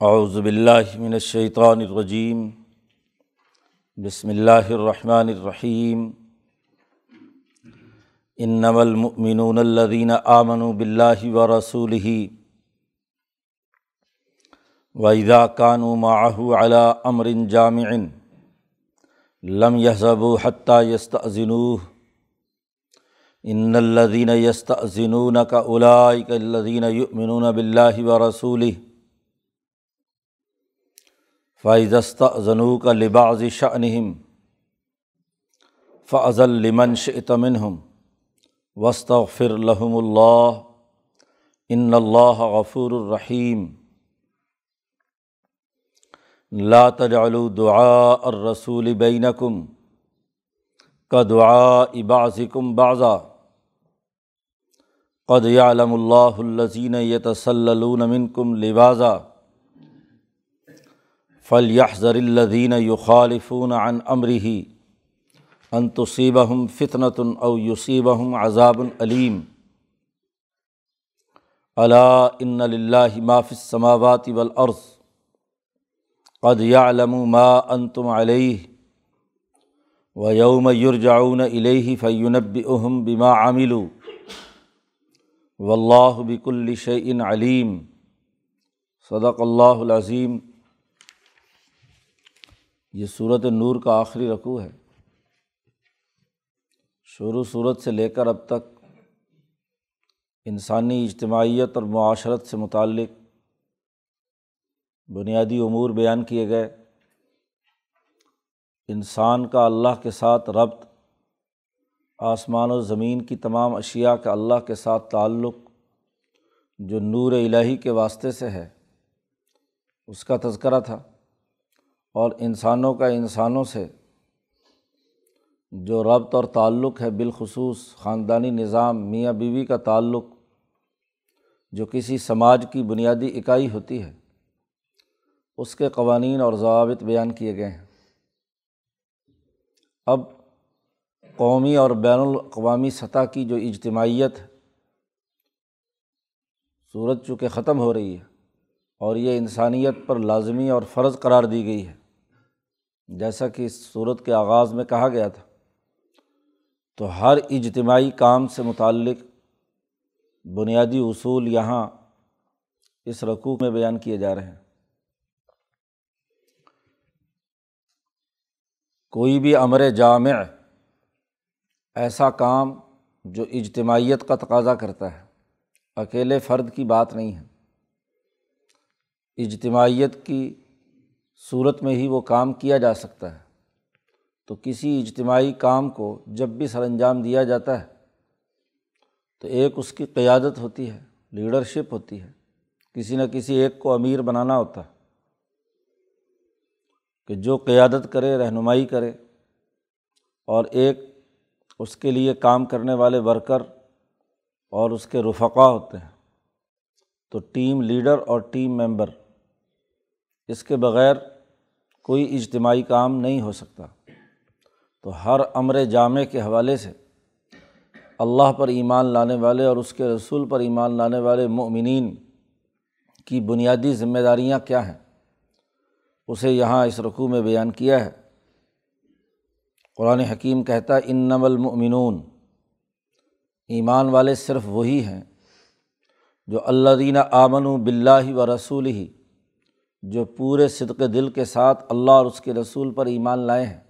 اعوذ باللہ من الشیطان الرجیم، بسم اللہ الرحمن الرحیم۔ انما المؤمنون الذین آمنوا باللہ ورسولہ وإذا كانوا معه على أمر جامع لم يذهبوا حتى يستأذنوه۔ ان الذين يستأذنونك أولئك الذين يؤمنون بالله ورسوله۔ فائزست ضنوع کا لباس شعنہم فضل لمن شمنہم وسط فر لحم اللہ ان اللہ غفور الرحیم لا تجعلوا دعاء الرسول بینکم کا دعاء بعضکم بعضا قد يعلم اللہ الذین یتسللون منکم لبازا فلیحضر الدین یخالفون عن امرحی ان تصیبہم فطنۃ او یصیبہم عذاب العلیم علا ان للہ ما فی السماوات والارض قد يعلم ما انتم علیہ و یوم یرجعون الیہ فینبئہم بما عملوا واللہ بکل شیء علیم صدق اللہ العظیم یہ صورت نور کا آخری رقوع ہے۔ شروع صورت سے لے کر اب تک انسانی اجتماعیت اور معاشرت سے متعلق بنیادی امور بیان کیے گئے۔ انسان کا اللہ کے ساتھ ربط، آسمان و زمین کی تمام اشیاء کا اللہ کے ساتھ تعلق جو نور الہی کے واسطے سے ہے، اس کا تذکرہ تھا۔ اور انسانوں کا انسانوں سے جو ربط اور تعلق ہے بالخصوص خاندانی نظام، میاں بیوی کا تعلق، جو کسی سماج کی بنیادی اکائی ہوتی ہے، اس کے قوانین اور ضوابط بیان کیے گئے ہیں۔ اب قومی اور بین الاقوامی سطح کی جو اجتماعیت صورت چونکہ ختم ہو رہی ہے اور یہ انسانیت پر لازمی اور فرض قرار دی گئی ہے۔ جیسا کہ اس صورت کے آغاز میں کہا گیا تھا، تو ہر اجتماعی کام سے متعلق بنیادی اصول یہاں اس رقوع میں بیان کیے جا رہے ہیں۔ کوئی بھی امر جامع ایسا کام جو اجتماعیت کا تقاضا کرتا ہے، اکیلے فرد کی بات نہیں ہے۔ اجتماعیت کی صورت میں ہی وہ کام کیا جا سکتا ہے۔ تو کسی اجتماعی کام کو جب بھی سر انجام دیا جاتا ہے، تو ایک اس کی قیادت ہوتی ہے، لیڈرشپ ہوتی ہے۔ کسی نہ کسی ایک کو امیر بنانا ہوتا ہے کہ جو قیادت کرے، رہنمائی کرے۔ اور ایک اس کے لیے کام کرنے والے ورکر اور اس کے رفقا ہوتے ہیں۔ تو ٹیم لیڈر اور ٹیم ممبر، اس کے بغیر کوئی اجتماعی کام نہیں ہو سکتا۔ تو ہر امر جامع کے حوالے سے اللہ پر ایمان لانے والے اور اس کے رسول پر ایمان لانے والے مؤمنین کی بنیادی ذمہ داریاں کیا ہیں؟ اسے یہاں اس رقوع میں بیان کیا ہے۔ قرآن حکیم کہتا ہے ان المؤمنون۔ ایمان والے صرف وہی ہیں جو اللہ دینہ آمن و بلّہ و رسول ہی جو پورے صدق دل کے ساتھ اللہ اور اس کے رسول پر ایمان لائے ہیں۔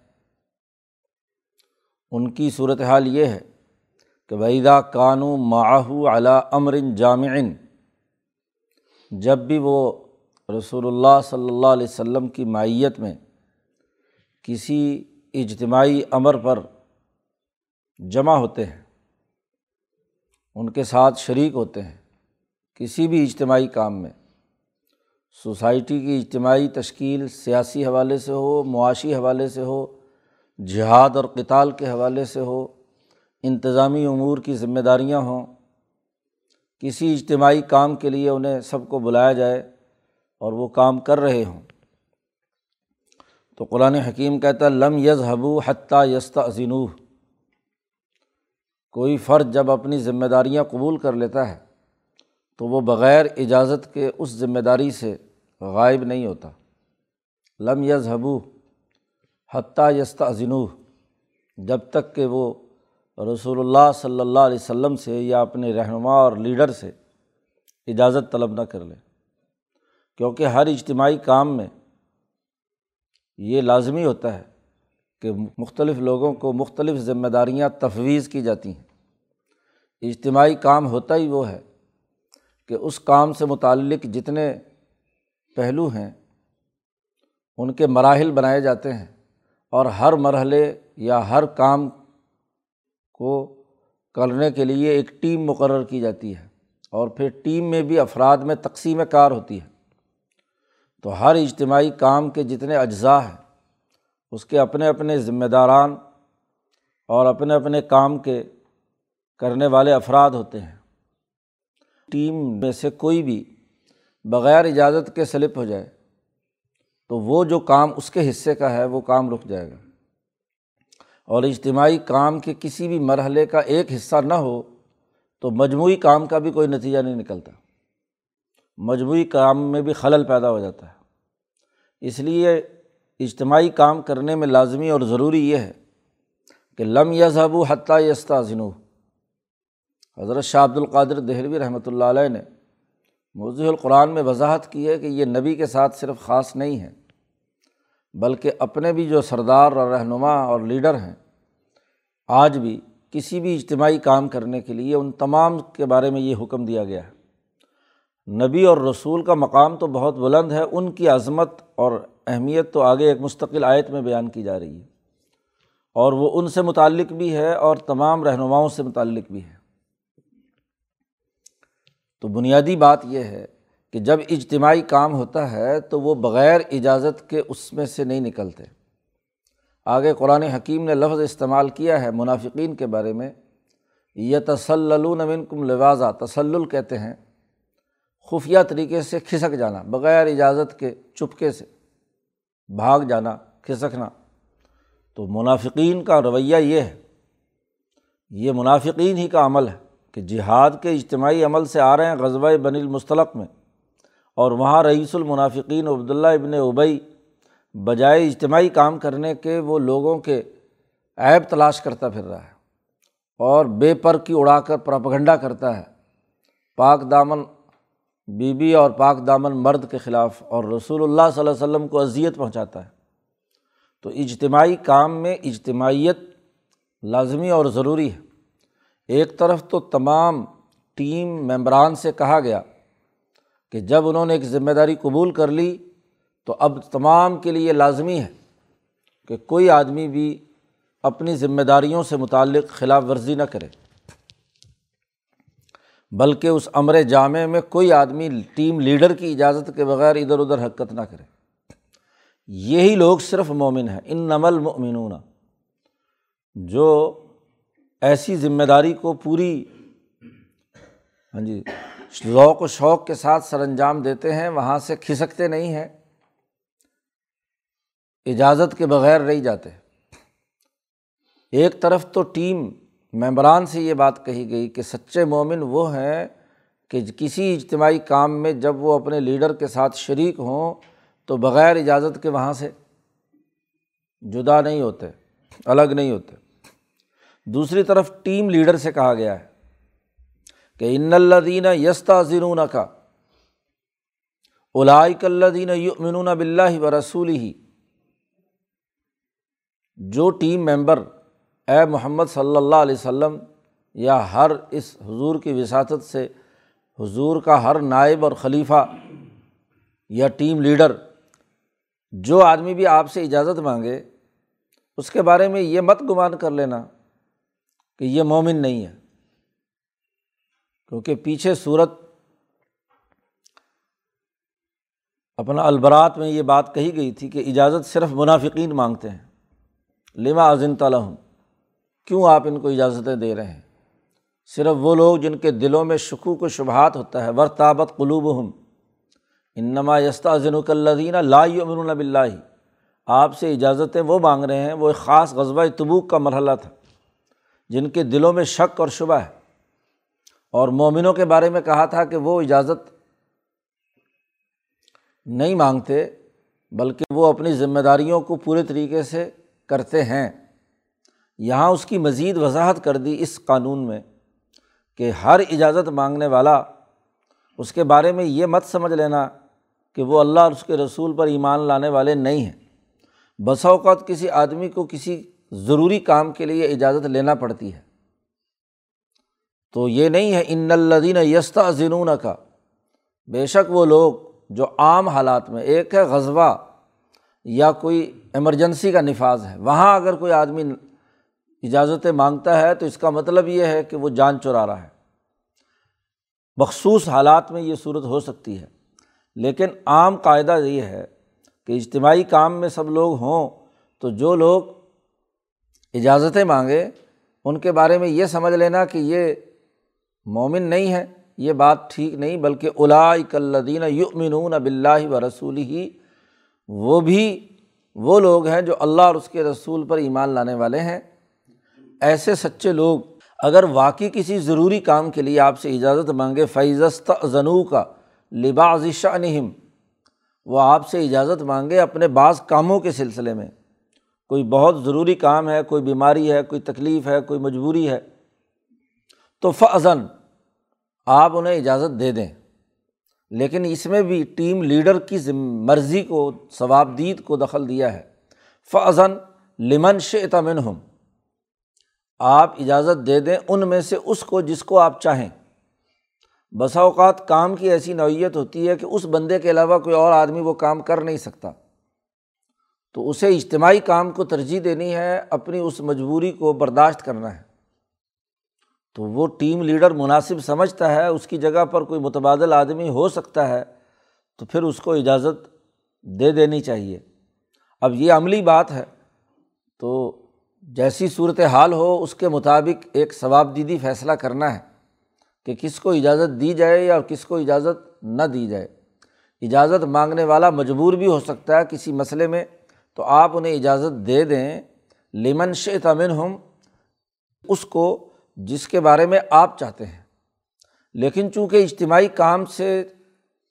ان کی صورت حال یہ ہے کہ ویدا کانو معاہو علا امرن جامعن جب بھی وہ رسول اللہ صلی اللہ علیہ و سلم کی مائیت میں کسی اجتماعی امر پر جمع ہوتے ہیں، ان کے ساتھ شریک ہوتے ہیں کسی بھی اجتماعی کام میں۔ سوسائٹی کی اجتماعی تشکیل سیاسی حوالے سے ہو، معاشی حوالے سے ہو، جہاد اور کتال کے حوالے سے ہو، انتظامی امور کی ذمہ داریاں ہوں، کسی اجتماعی کام کے لیے انہیں سب کو بلایا جائے اور وہ کام کر رہے ہوں۔ تو قرآن حکیم کہتا ہے، لم یز حبو حتیٰ یستا ذنوح کوئی فرد جب اپنی ذمہ داریاں قبول کر لیتا ہے تو وہ بغیر اجازت کے اس ذمہ داری سے غائب نہیں ہوتا۔ لم یذہبو حتیٰ یستا جب تک کہ وہ رسول اللہ صلی اللہ علیہ وسلم سے یا اپنے رہنما اور لیڈر سے اجازت طلب نہ کر لے۔ کیونکہ ہر اجتماعی کام میں یہ لازمی ہوتا ہے کہ مختلف لوگوں کو مختلف ذمہ داریاں تفویض کی جاتی ہیں۔ اجتماعی کام ہوتا ہی وہ ہے کہ اس کام سے متعلق جتنے پہلو ہیں، ان کے مراحل بنائے جاتے ہیں اور ہر مرحلے یا ہر کام کو کرنے کے لیے ایک ٹیم مقرر کی جاتی ہے اور پھر ٹیم میں بھی افراد میں تقسیم کار ہوتی ہے۔ تو ہر اجتماعی کام کے جتنے اجزاء ہیں، اس کے اپنے اپنے ذمہ داران اور اپنے اپنے کام کے کرنے والے افراد ہوتے ہیں۔ ٹیم میں سے کوئی بھی بغیر اجازت کے سلپ ہو جائے، تو وہ جو کام اس کے حصے کا ہے، وہ کام رک جائے گا۔ اور اجتماعی کام کے کسی بھی مرحلے کا ایک حصہ نہ ہو، تو مجموعی کام کا بھی کوئی نتیجہ نہیں نکلتا۔ مجموعی کام میں بھی خلل پیدا ہو جاتا ہے۔ اس لیے اجتماعی کام کرنے میں لازمی اور ضروری یہ ہے کہ لم یذہب حتیٰ یستا ذنو حضرت شاہ عبد القادر دہلوی رحمۃ اللہ علیہ نے موضوع القرآن میں وضاحت کی ہے کہ یہ نبی کے ساتھ صرف خاص نہیں ہے، بلکہ اپنے بھی جو سردار اور رہنما اور لیڈر ہیں، آج بھی کسی بھی اجتماعی کام کرنے کے لیے ان تمام کے بارے میں یہ حکم دیا گیا ہے۔ نبی اور رسول کا مقام تو بہت بلند ہے، ان کی عظمت اور اہمیت تو آگے ایک مستقل آیت میں بیان کی جا رہی ہے۔ اور وہ ان سے متعلق بھی ہے اور تمام رہنماؤں سے متعلق بھی ہے۔ تو بنیادی بات یہ ہے کہ جب اجتماعی کام ہوتا ہے تو وہ بغیر اجازت کے اس میں سے نہیں نکلتے۔ آگے قرآن حکیم نے لفظ استعمال کیا ہے منافقین کے بارے میں یہ تسلون کم لوازہ تسل کہتے ہیں، خفیہ طریقے سے کھسک جانا، بغیر اجازت کے چپکے سے، بھاگ جانا، کھسکنا۔ تو منافقین کا رویہ یہ ہے، یہ منافقین ہی کا عمل ہے۔ کہ جہاد کے اجتماعی عمل سے آ رہے ہیں غزبۂ بن المستلق میں اور وہاں رئیس المنافقین عبداللہ ابن ابئی بجائے اجتماعی کام کرنے کے وہ لوگوں کے عیب تلاش کرتا پھر رہا ہے اور بے پر کی اڑا کر پراپگنڈا کرتا ہے۔ پاک دامن بی بی اور پاک دامن مرد کے خلاف اور رسول اللہ صلی اللہ علیہ وسلم کو اذیت پہنچاتا ہے۔ تو اجتماعی کام میں اجتماعیت لازمی اور ضروری ہے۔ ایک طرف تو تمام ٹیم ممبران سے کہا گیا کہ جب انہوں نے ایک ذمہ داری قبول کر لی تو اب تمام کے لیے لازمی ہے کہ کوئی آدمی بھی اپنی ذمہ داریوں سے متعلق خلاف ورزی نہ کرے۔ بلکہ اس امر جامع میں کوئی آدمی ٹیم لیڈر کی اجازت کے بغیر ادھر ادھر حرکت نہ کرے۔ یہی لوگ صرف مومن ہیں ان نمل مومنون جو ایسی ذمہ داری کو پوری ہاں جی ذوق و شوق کے ساتھ سر انجام دیتے ہیں، وہاں سے کھسکتے نہیں ہیں، اجازت کے بغیر رہ جاتے۔ ایک طرف تو ٹیم ممبران سے یہ بات کہی گئی کہ سچے مومن وہ ہیں کہ کسی اجتماعی کام میں جب وہ اپنے لیڈر کے ساتھ شریک ہوں تو بغیر اجازت کے وہاں سے جدا نہیں ہوتے، الگ نہیں ہوتے۔ دوسری طرف ٹیم لیڈر سے کہا گیا ہے کہ ان الدین یستا ذرون کا اولائک الدین یؤمنون بلّہ و رسول ہی جو ٹیم ممبر اے محمد صلی اللہ علیہ وسلم یا ہر اس حضور کی وساطت سے، حضور کا ہر نائب اور خلیفہ یا ٹیم لیڈر، جو آدمی بھی آپ سے اجازت مانگے، اس کے بارے میں یہ مت گمان کر لینا کہ یہ مومن نہیں ہے۔ کیونکہ پیچھے صورت اپنا البرات میں یہ بات کہی گئی تھی کہ اجازت صرف منافقین مانگتے ہیں۔ لما عظم تعلّم کیوں آپ ان کو اجازتیں دے رہے ہیں؟ صرف وہ لوگ جن کے دلوں میں شکوک و شبہات ہوتا ہے۔ ورتابت قلوب ہم انما یستا ذنوق اللہ لا امن بلّہ آپ سے اجازتیں وہ مانگ رہے ہیں۔ وہ ایک خاص غذبۂ تبوک کا مرحلہ تھا۔ جن کے دلوں میں شک اور شبہ ہے۔ اور مومنوں کے بارے میں کہا تھا کہ وہ اجازت نہیں مانگتے، بلکہ وہ اپنی ذمہ داریوں کو پورے طریقے سے کرتے ہیں۔ یہاں اس کی مزید وضاحت کر دی اس قانون میں کہ ہر اجازت مانگنے والا، اس کے بارے میں یہ مت سمجھ لینا کہ وہ اللہ اور اس کے رسول پر ایمان لانے والے نہیں ہیں۔ بسا اوقات کسی آدمی کو کسی ضروری کام کے لیے اجازت لینا پڑتی ہے۔ تو یہ نہیں ہے ان الدین یستا ضنون کا بے شک وہ لوگ جو عام حالات میں، ایک ہے غزبہ یا کوئی ایمرجنسی کا نفاذ ہے، وہاں اگر کوئی آدمی اجازتیں مانگتا ہے تو اس کا مطلب یہ ہے کہ وہ جان چرا رہا ہے۔ مخصوص حالات میں یہ صورت ہو سکتی ہے۔ لیکن عام قاعدہ یہ ہے کہ اجتماعی کام میں سب لوگ ہوں تو جو لوگ اجازتیں مانگے، ان کے بارے میں یہ سمجھ لینا کہ یہ مومن نہیں ہے، یہ بات ٹھیک نہیں، بلکہ الاکلدین یؤمنون بلّہ و رسول ہی وہ بھی وہ لوگ ہیں جو اللہ اور اس کے رسول پر ایمان لانے والے ہیں۔ ایسے سچے لوگ، اگر واقعی کسی ضروری کام کے لیے آپ سے اجازت مانگے فیضست ضنوع کا لباس شانہم وہ آپ سے اجازت مانگے اپنے بعض کاموں کے سلسلے میں۔ کوئی بہت ضروری کام ہے، کوئی بیماری ہے، کوئی تکلیف ہے، کوئی مجبوری ہے، تو فضن آپ انہیں اجازت دے دیں۔ لیکن اس میں بھی ٹیم لیڈر کی مرضی کو ثوابدید کو دخل دیا ہے۔ فضن لمن شمن ہم آپ اجازت دے دیں ان میں سے اس کو جس کو آپ چاہیں۔ بسا اوقات کام کی ایسی نوعیت ہوتی ہے کہ اس بندے کے علاوہ کوئی اور آدمی وہ کام کر نہیں سکتا۔ تو اسے اجتماعی کام کو ترجیح دینی ہے، اپنی اس مجبوری کو برداشت کرنا ہے۔ تو وہ ٹیم لیڈر مناسب سمجھتا ہے، اس کی جگہ پر کوئی متبادل آدمی ہو سکتا ہے، تو پھر اس کو اجازت دے دینی چاہیے۔ اب یہ عملی بات ہے۔ تو جیسی صورت حال ہو، اس کے مطابق ایک ثواب دیدی فیصلہ کرنا ہے کہ کس کو اجازت دی جائے یا کس کو اجازت نہ دی جائے۔ اجازت مانگنے والا مجبور بھی ہو سکتا ہے کسی مسئلے میں تو آپ انہیں اجازت دے دیں لیمن تمن ہم اس کو جس کے بارے میں آپ چاہتے ہیں۔ لیکن چونکہ اجتماعی کام سے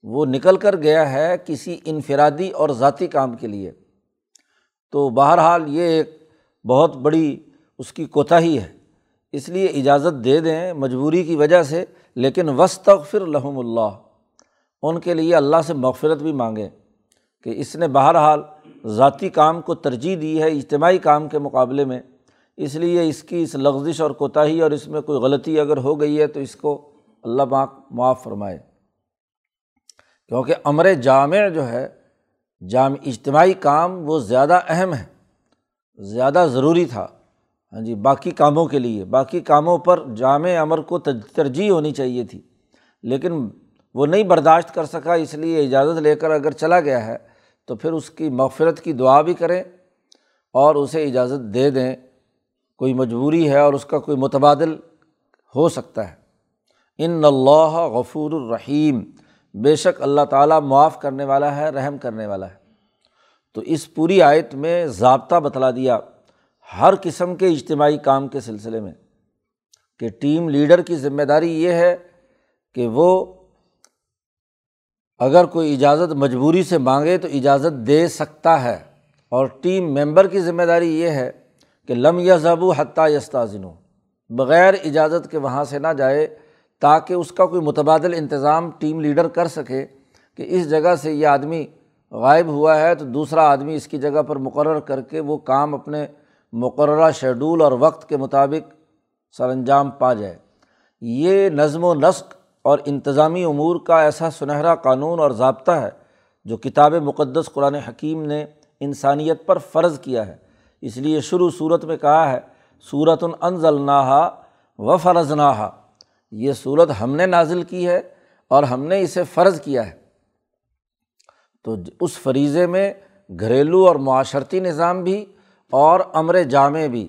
وہ نکل کر گیا ہے کسی انفرادی اور ذاتی کام کے لیے، تو بہرحال یہ ایک بہت بڑی اس کی کوتاہی ہے۔ اس لیے اجازت دے دیں مجبوری کی وجہ سے، لیکن وسطر لحم اللہ، ان کے لیے اللہ سے مغفرت بھی مانگیں کہ اس نے بہرحال ذاتی کام کو ترجیح دی ہے، اجتماعی کام کے مقابلے میں۔ اس لیے اس کی اس لغزش اور کوتاہی اور اس میں کوئی غلطی اگر ہو گئی ہے تو اس کو اللہ پاک معاف فرمائے۔ کیونکہ امر جامع جو ہے، جامع اجتماعی کام وہ زیادہ اہم ہے، زیادہ ضروری تھا۔ ہاں جی باقی کاموں کے لیے، باقی کاموں پر جامع امر کو ترجیح ہونی چاہیے تھی۔ لیکن وہ نہیں برداشت کر سکا، اس لیے اجازت لے کر اگر چلا گیا ہے تو پھر اس کی مغفرت کی دعا بھی کریں اور اسے اجازت دے دیں۔ کوئی مجبوری ہے اور اس کا کوئی متبادل ہو سکتا ہے۔ ان اللہ غفور الرحیم، بے شک اللہ تعالیٰ معاف کرنے والا ہے، رحم کرنے والا ہے۔ تو اس پوری آیت میں ضابطہ بتلا دیا ہر قسم کے اجتماعی کام کے سلسلے میں کہ ٹیم لیڈر کی ذمہ داری یہ ہے کہ وہ اگر کوئی اجازت مجبوری سے مانگے تو اجازت دے سکتا ہے۔ اور ٹیم ممبر کی ذمہ داری یہ ہے کہ لم یا ضبو حتیٰ یستاذن بغیر اجازت کے وہاں سے نہ جائے تاکہ اس کا کوئی متبادل انتظام ٹیم لیڈر کر سکے کہ اس جگہ سے یہ آدمی غائب ہوا ہے تو دوسرا آدمی اس کی جگہ پر مقرر کر کے وہ کام اپنے مقررہ شیڈول اور وقت کے مطابق سر انجام پا جائے۔ یہ نظم و نسق اور انتظامی امور کا ایسا سنہرا قانون اور ضابطہ ہے جو کتاب مقدس قرآن حکیم نے انسانیت پر فرض کیا ہے۔ اس لیے شروع صورت میں کہا ہے صورت النزل نہا و فرض نہا یہ صورت ہم نے نازل کی ہے اور ہم نے اسے فرض کیا ہے۔ تو اس فریضے میں گھریلو اور معاشرتی نظام بھی اور امر جامع بھی۔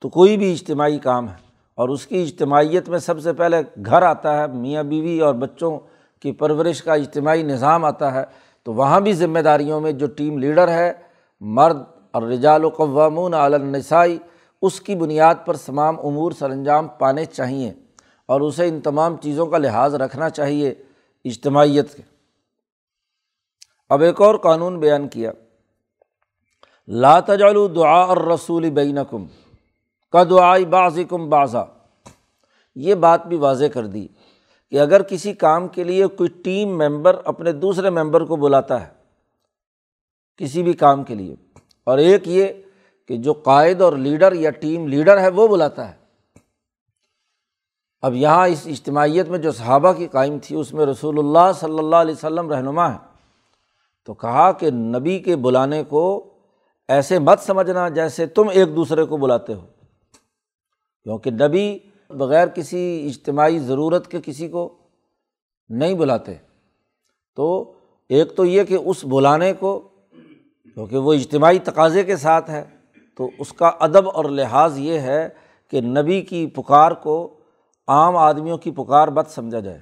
تو کوئی بھی اجتماعی کام ہے۔ اور اس کی اجتماعیت میں سب سے پہلے گھر آتا ہے، میاں بیوی اور بچوں کی پرورش کا اجتماعی نظام آتا ہے۔ تو وہاں بھی ذمہ داریوں میں جو ٹیم لیڈر ہے، مرد اور رجال و قوامون علنسائی اس کی بنیاد پر تمام امور سر انجام پانے چاہئیں اور اسے ان تمام چیزوں کا لحاظ رکھنا چاہیے اجتماعیت کے۔ اب ایک اور قانون بیان کیا۔ لا تجعلوا دعا اور رسول بینکم۔ کا دعائی بعض کم بازا یہ بات بھی واضح کر دی کہ اگر کسی کام کے لیے کوئی ٹیم ممبر اپنے دوسرے ممبر کو بلاتا ہے، کسی بھی کام کے لیے، اور ایک یہ کہ جو قائد اور لیڈر یا ٹیم لیڈر ہے، وہ بلاتا ہے۔ اب یہاں اس اجتماعیت میں جو صحابہ کی قائم تھی، اس میں رسول اللہ صلی اللہ علیہ وسلم رہنما ہے تو کہا کہ نبی کے بلانے کو ایسے مت سمجھنا جیسے تم ایک دوسرے کو بلاتے ہو۔ کیونکہ نبی بغیر کسی اجتماعی ضرورت کے کسی کو نہیں بلاتے۔ تو ایک تو یہ کہ اس بلانے کو، کیونکہ وہ اجتماعی تقاضے کے ساتھ ہے، تو اس کا ادب اور لحاظ یہ ہے کہ نبی کی پکار کو عام آدمیوں کی پکار بت سمجھا جائے۔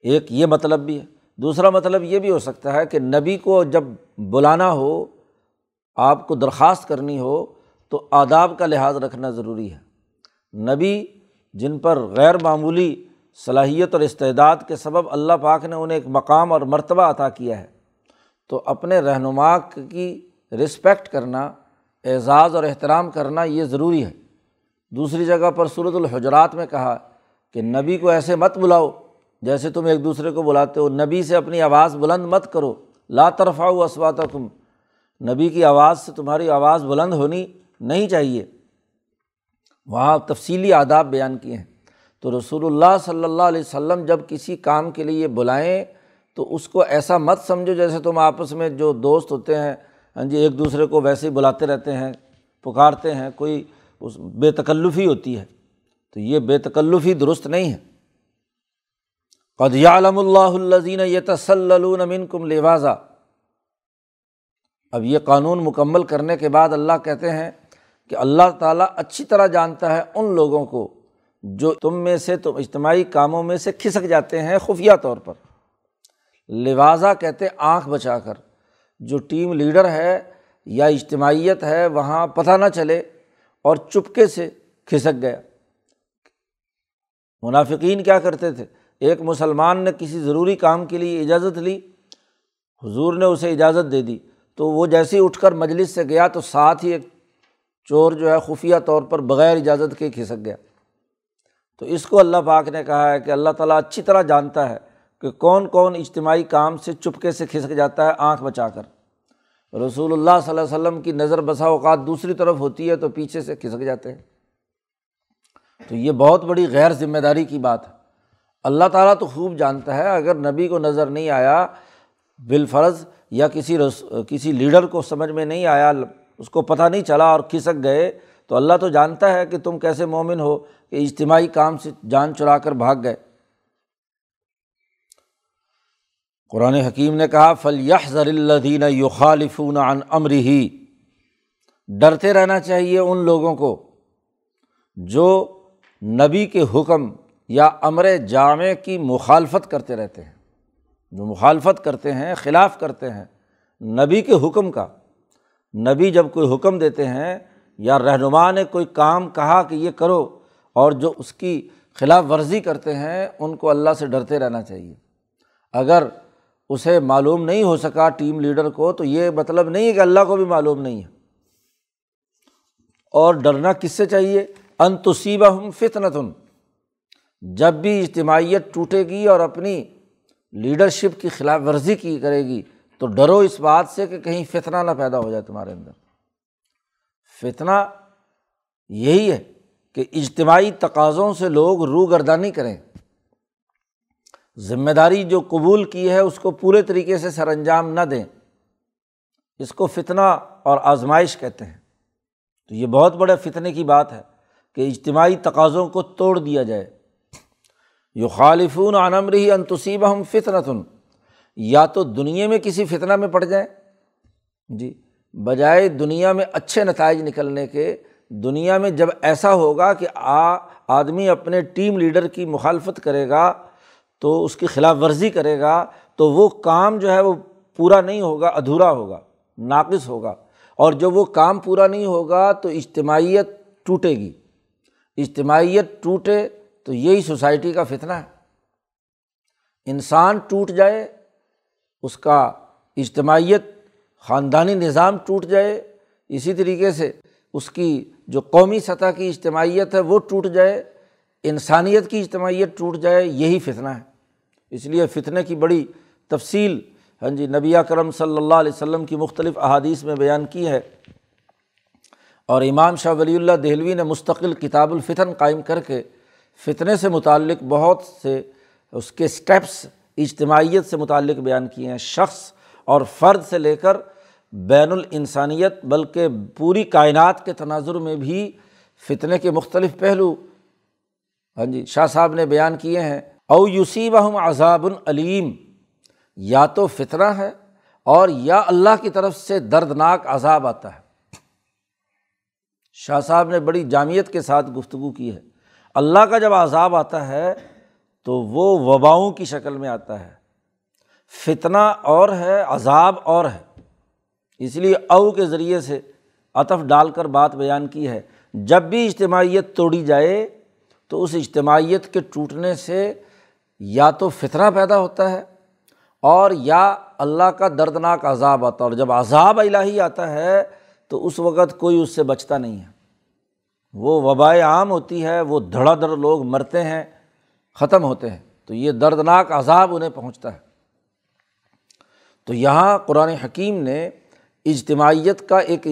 ایک یہ مطلب بھی ہے۔ دوسرا مطلب یہ بھی ہو سکتا ہے کہ نبی کو جب بلانا ہو، آپ کو درخواست کرنی ہو تو آداب کا لحاظ رکھنا ضروری ہے۔ نبی جن پر غیر معمولی صلاحیت اور استعداد کے سبب اللہ پاک نے انہیں ایک مقام اور مرتبہ عطا کیا ہے، تو اپنے رہنما کی رسپیکٹ کرنا، اعزاز اور احترام کرنا یہ ضروری ہے۔ دوسری جگہ پر صورت الحجرات میں کہا کہ نبی کو ایسے مت بلاؤ جیسے تم ایک دوسرے کو بلاتے ہو۔ نبی سے اپنی آواز بلند مت کرو۔ لا طرفہ اسوات کم نبی کی آواز سے تمہاری آواز بلند ہونی نہیں چاہیے۔ وہاں تفصیلی آداب بیان کیے ہیں۔ تو رسول اللہ صلی اللہ علیہ وسلم جب کسی کام کے لیے بلائیں تو اس کو ایسا مت سمجھو جیسے تم آپس میں جو دوست ہوتے ہیں ہاں جی ایک دوسرے کو ویسے ہی بلاتے رہتے ہیں، پکارتے ہیں، کوئی اس بے تکلفی ہوتی ہے۔ تو یہ بے تکلفی درست نہیں ہے۔ قدی علم اللہ الزین یہ تسلم کم لبازا اب یہ قانون مکمل کرنے کے بعد اللہ کہتے ہیں کہ اللہ تعالیٰ اچھی طرح جانتا ہے ان لوگوں کو جو تم میں سے تم اجتماعی کاموں میں سے کھسک جاتے ہیں خفیہ طور پر۔ لوازا کہتے آنکھ بچا کر۔ جو ٹیم لیڈر ہے یا اجتماعیت ہے وہاں پتہ نہ چلے اور چپکے سے کھسک گیا۔ منافقین کیا کرتے تھے؟ ایک مسلمان نے کسی ضروری کام کے لیے اجازت لی، حضور نے اسے اجازت دے دی۔ تو وہ جیسے ہی اٹھ کر مجلس سے گیا تو ساتھ ہی ایک چور جو ہے خفیہ طور پر بغیر اجازت کے کھسک گیا۔ تو اس کو اللہ پاک نے کہا ہے کہ اللہ تعالیٰ اچھی طرح جانتا ہے کہ کون کون اجتماعی کام سے چپکے سے کھسک جاتا ہے آنکھ بچا کر۔ رسول اللہ صلی اللہ علیہ وسلم کی نظر بسا اوقات دوسری طرف ہوتی ہے تو پیچھے سے کھسک جاتے ہیں۔ تو یہ بہت بڑی غیر ذمہ داری کی بات ہے۔ اللہ تعالیٰ تو خوب جانتا ہے، اگر نبی کو نظر نہیں آیا بالفرض یا کسی رس، کسی لیڈر کو سمجھ میں نہیں آیا اس کو پتہ نہیں چلا اور کھسک گئے، تو اللہ تو جانتا ہے کہ تم کیسے مومن ہو کہ اجتماعی کام سے جان چرا کر بھاگ گئے۔ قرآن حکیم نے کہا فلیح ضر الدین یو خالفون عن امر ہی ڈرتے رہنا چاہیے ان لوگوں کو جو نبی کے حکم یا امر جامع کی مخالفت کرتے رہتے ہیں۔ جو مخالفت کرتے ہیں، خلاف کرتے ہیں نبی کے حکم کا۔ نبی جب کوئی حکم دیتے ہیں یا رہنما نے کوئی کام کہا کہ یہ کرو اور جو اس کی خلاف ورزی کرتے ہیں، ان کو اللہ سے ڈرتے رہنا چاہیے۔ اگر اسے معلوم نہیں ہو سکا ٹیم لیڈر کو، تو یہ مطلب نہیں ہے کہ اللہ کو بھی معلوم نہیں ہے۔ اور ڈرنا کس سے چاہیے؟ انتصیبہ ہم فتنتن۔ جب بھی اجتماعیت ٹوٹے گی اور اپنی لیڈرشپ کی خلاف ورزی کی کرے گی تو ڈرو اس بات سے کہ کہیں فتنہ نہ پیدا ہو جائے تمہارے اندر۔ فتنہ یہی ہے کہ اجتماعی تقاضوں سے لوگ روح گردانی کریں۔ ذمہ داری جو قبول کی ہے اس کو پورے طریقے سے سر انجام نہ دیں۔ اس کو فتنہ اور آزمائش کہتے ہیں۔ تو یہ بہت بڑے فتنے کی بات ہے کہ اجتماعی تقاضوں کو توڑ دیا جائے۔ یو خالفون عنمری انتصیب ہم فتنتن یا تو دنیا میں کسی فتنہ میں پڑ جائیں۔ جی بجائے دنیا میں اچھے نتائج نکلنے کے، دنیا میں جب ایسا ہوگا کہ آ، آدمی اپنے ٹیم لیڈر کی مخالفت کرے گا، تو اس کی خلاف ورزی کرے گا، تو وہ کام جو ہے وہ پورا نہیں ہوگا، ادھورا ہوگا، ناقص ہوگا۔ اور جب وہ کام پورا نہیں ہوگا، تو اجتماعیت ٹوٹے گی۔ اجتماعیت ٹوٹے تو یہی سوسائٹی کا فتنہ ہے۔ انسان ٹوٹ جائے اس کا اجتماعیت خاندانی نظام ٹوٹ جائے، اسی طریقے سے اس کی جو قومی سطح کی اجتماعیت ہے وہ ٹوٹ جائے، انسانیت کی اجتماعیت ٹوٹ جائے، یہی فتنہ ہے۔ اس لیے فتنے کی بڑی تفصیل ہاں جی نبی کرم صلی اللہ علیہ وسلم کی مختلف احادیث میں بیان کی ہے۔ اور امام شاہ ولی اللہ دہلوی نے مستقل کتاب الفتن قائم کر کے فتنے سے متعلق بہت سے اس کے اسٹیپس اجتماعیت سے متعلق بیان کیے ہیں شخص اور فرد سے لے کر بین الانسانیت، بلکہ پوری کائنات کے تناظر میں بھی فتنے کے مختلف پہلو۔ ہاں جی شاہ صاحب نے بیان کیے ہیں، او یوسیب احم عذاب العلیم یا تو فتنہ ہے اور یا اللہ کی طرف سے دردناک عذاب آتا ہے۔ شاہ صاحب نے بڑی جامعت کے ساتھ گفتگو کی ہے۔ اللہ کا جب عذاب آتا ہے تو وہ وباؤں کی شکل میں آتا ہے۔ فتنہ اور ہے، عذاب اور ہے۔ اس لیے او کے ذریعے سے عطف ڈال کر بات بیان کی ہے۔ جب بھی اجتماعیت توڑی جائے تو اس اجتماعیت کے ٹوٹنے سے یا تو فتنہ پیدا ہوتا ہے اور یا اللہ کا دردناک عذاب آتا ہے۔ اور جب عذاب الہی آتا ہے تو اس وقت کوئی اس سے بچتا نہیں ہے۔ وہ وبائے عام ہوتی ہے، وہ دھڑا دھڑ لوگ مرتے ہیں۔ ختم ہوتے ہیں تو یہ دردناک عذاب انہیں پہنچتا ہے۔ تو یہاں قرآن حکیم نے اجتماعیت کا ایک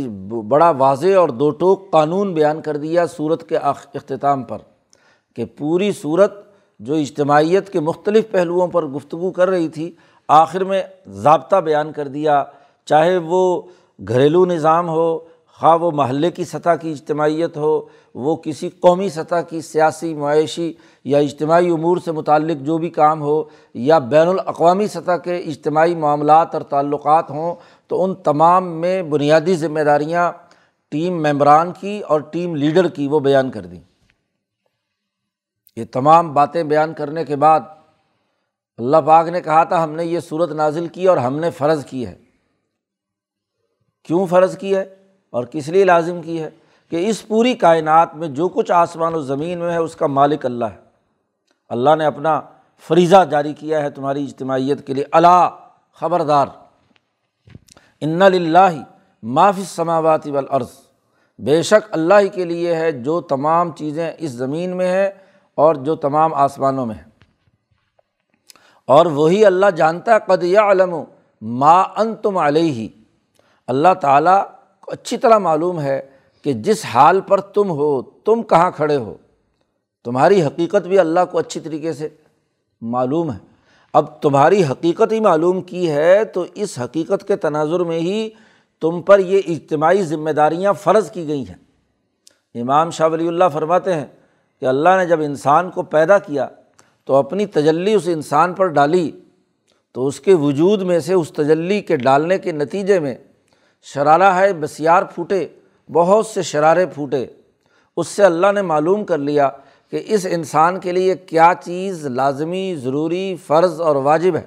بڑا واضح اور دو ٹوک قانون بیان کر دیا صورت کے اختتام پر کہ پوری صورت جو اجتماعیت کے مختلف پہلوؤں پر گفتگو کر رہی تھی، آخر میں ضابطہ بیان کر دیا، چاہے وہ گھریلو نظام ہو خواہ وہ محلے کی سطح کی اجتماعیت ہو، وہ کسی قومی سطح کی سیاسی معاشی یا اجتماعی امور سے متعلق جو بھی کام ہو یا بین الاقوامی سطح کے اجتماعی معاملات اور تعلقات ہوں، تو ان تمام میں بنیادی ذمہ داریاں ٹیم ممبران کی اور ٹیم لیڈر کی وہ بیان کر دیں۔ یہ تمام باتیں بیان کرنے کے بعد اللہ پاک نے کہا تھا، ہم نے یہ صورت نازل کی اور ہم نے فرض کی ہے۔ کیوں فرض کی ہے؟ اور کس لیے لازم کی ہے کہ اس پوری کائنات میں جو کچھ آسمان و زمین میں ہے، اس کا مالک اللہ ہے۔ اللہ نے اپنا فریضہ جاری کیا ہے تمہاری اجتماعیت کے لیے۔ اللہ خبردار۔ ان اللہ معاف سماواتی والارض۔ بے شک اللہ ہی کے لیے ہے جو تمام چیزیں اس زمین میں ہے اور جو تمام آسمانوں میں ہیں۔ اور وہی اللہ جانتا ہے، قد یا علم ما ان تم علیہ۔ اللہ تعالیٰ اچھی طرح معلوم ہے کہ جس حال پر تم ہو، تم کہاں کھڑے ہو، تمہاری حقیقت بھی اللہ کو اچھی طریقے سے معلوم ہے۔ اب تمہاری حقیقت ہی معلوم کی ہے تو اس حقیقت کے تناظر میں ہی تم پر یہ اجتماعی ذمہ داریاں فرض کی گئی ہیں۔ امام شاہ ولی اللہ فرماتے ہیں کہ اللہ نے جب انسان کو پیدا کیا تو اپنی تجلی اس انسان پر ڈالی تو اس کے وجود میں سے اس تجلی کے ڈالنے کے نتیجے میں شرارہ ہے، بسیار پھوٹے، بہت سے شرارے پھوٹے۔ اس سے اللہ نے معلوم کر لیا کہ اس انسان کے لیے کیا چیز لازمی، ضروری، فرض اور واجب ہے۔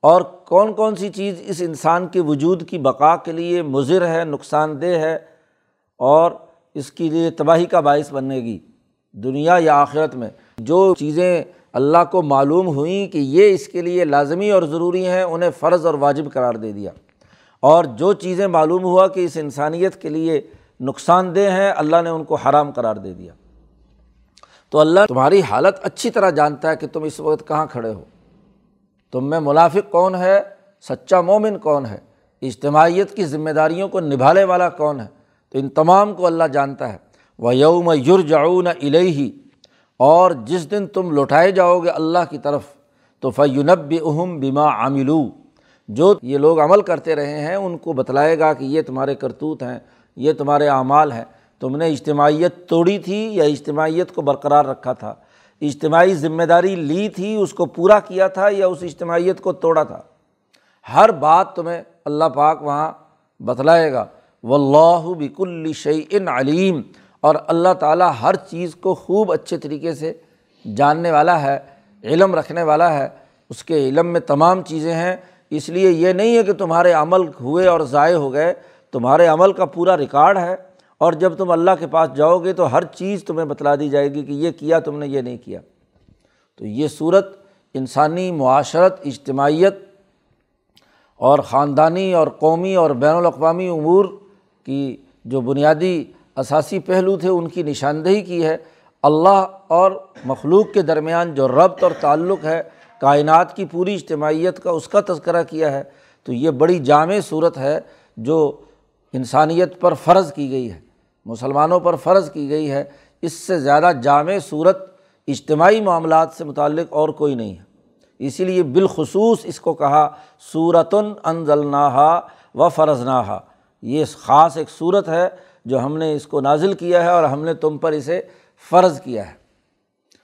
اور کون کون سی چیز اس انسان کے وجود کی بقا کے لیے مضر ہے، نقصان دہ ہے اور اس کے لیے تباہی کا باعث بنے گی۔ دنیا یا آخرت میں جو چیزیں اللہ کو معلوم ہوئیں کہ یہ اس کے لیے لازمی اور ضروری ہیں، انہیں فرض اور واجب قرار دے دیا۔ اور جو چیزیں معلوم ہوا کہ اس انسانیت کے لیے نقصان دہ ہیں، اللہ نے ان کو حرام قرار دے دیا۔ تو اللہ تمہاری حالت اچھی طرح جانتا ہے کہ تم اس وقت کہاں کھڑے ہو۔ تم میں منافق کون ہے؟ سچا مومن کون ہے؟ اجتماعیت کی ذمہ داریوں کو نبھانے والا کون ہے؟ تو ان تمام کو اللہ جانتا ہے۔ وہ یوم یورجعون الہی اور جس دن تم لوٹائے جاؤ گے اللہ کی طرف، تو فیونب اہم بیما عاملو جو یہ لوگ عمل کرتے رہے ہیں، ان کو بتلائے گا کہ یہ تمہارے کرتوت ہیں، یہ تمہارے اعمال ہیں۔ تم نے اجتماعیت توڑی تھی یا اجتماعیت کو برقرار رکھا تھا؟ اجتماعی ذمہ داری لی تھی، اس کو پورا کیا تھا یا اس اجتماعیت کو توڑا تھا؟ ہر بات تمہیں اللہ پاک وہاں بتلائے گا۔ و اللہ بک الشعین علیم۔ اور اللہ تعالیٰ ہر چیز کو خوب اچھے طریقے سے جاننے والا ہے، علم رکھنے والا ہے۔ اس کے علم میں تمام چیزیں ہیں۔ اس لیے یہ نہیں ہے کہ تمہارے عمل ہوئے اور ضائع ہو گئے، تمہارے عمل کا پورا ریکارڈ ہے، اور جب تم اللہ کے پاس جاؤ گے تو ہر چیز تمہیں بتلا دی جائے گی کہ یہ کیا تم نے، یہ نہیں کیا۔ تو یہ صورت انسانی معاشرت، اجتماعیت اور خاندانی اور قومی اور بین الاقوامی امور کی جو بنیادی اثاثی پہلو تھے، ان کی نشاندہی کی ہے۔ اللہ اور مخلوق کے درمیان جو ربط اور تعلق ہے کائنات کی پوری اجتماعیت کا اس کا تذکرہ کیا ہے، تو یہ بڑی جامع صورت ہے جو انسانیت پر فرض کی گئی ہے، مسلمانوں پر فرض کی گئی ہے۔ اس سے زیادہ جامع صورت اجتماعی معاملات سے متعلق اور کوئی نہیں ہے۔ اسی لیے بالخصوص اس کو کہا صورتن انزل نہا و فرض نہا یہ خاص ایک صورت ہے جو ہم نے اس کو نازل کیا ہے اور ہم نے تم پر اسے فرض کیا ہے۔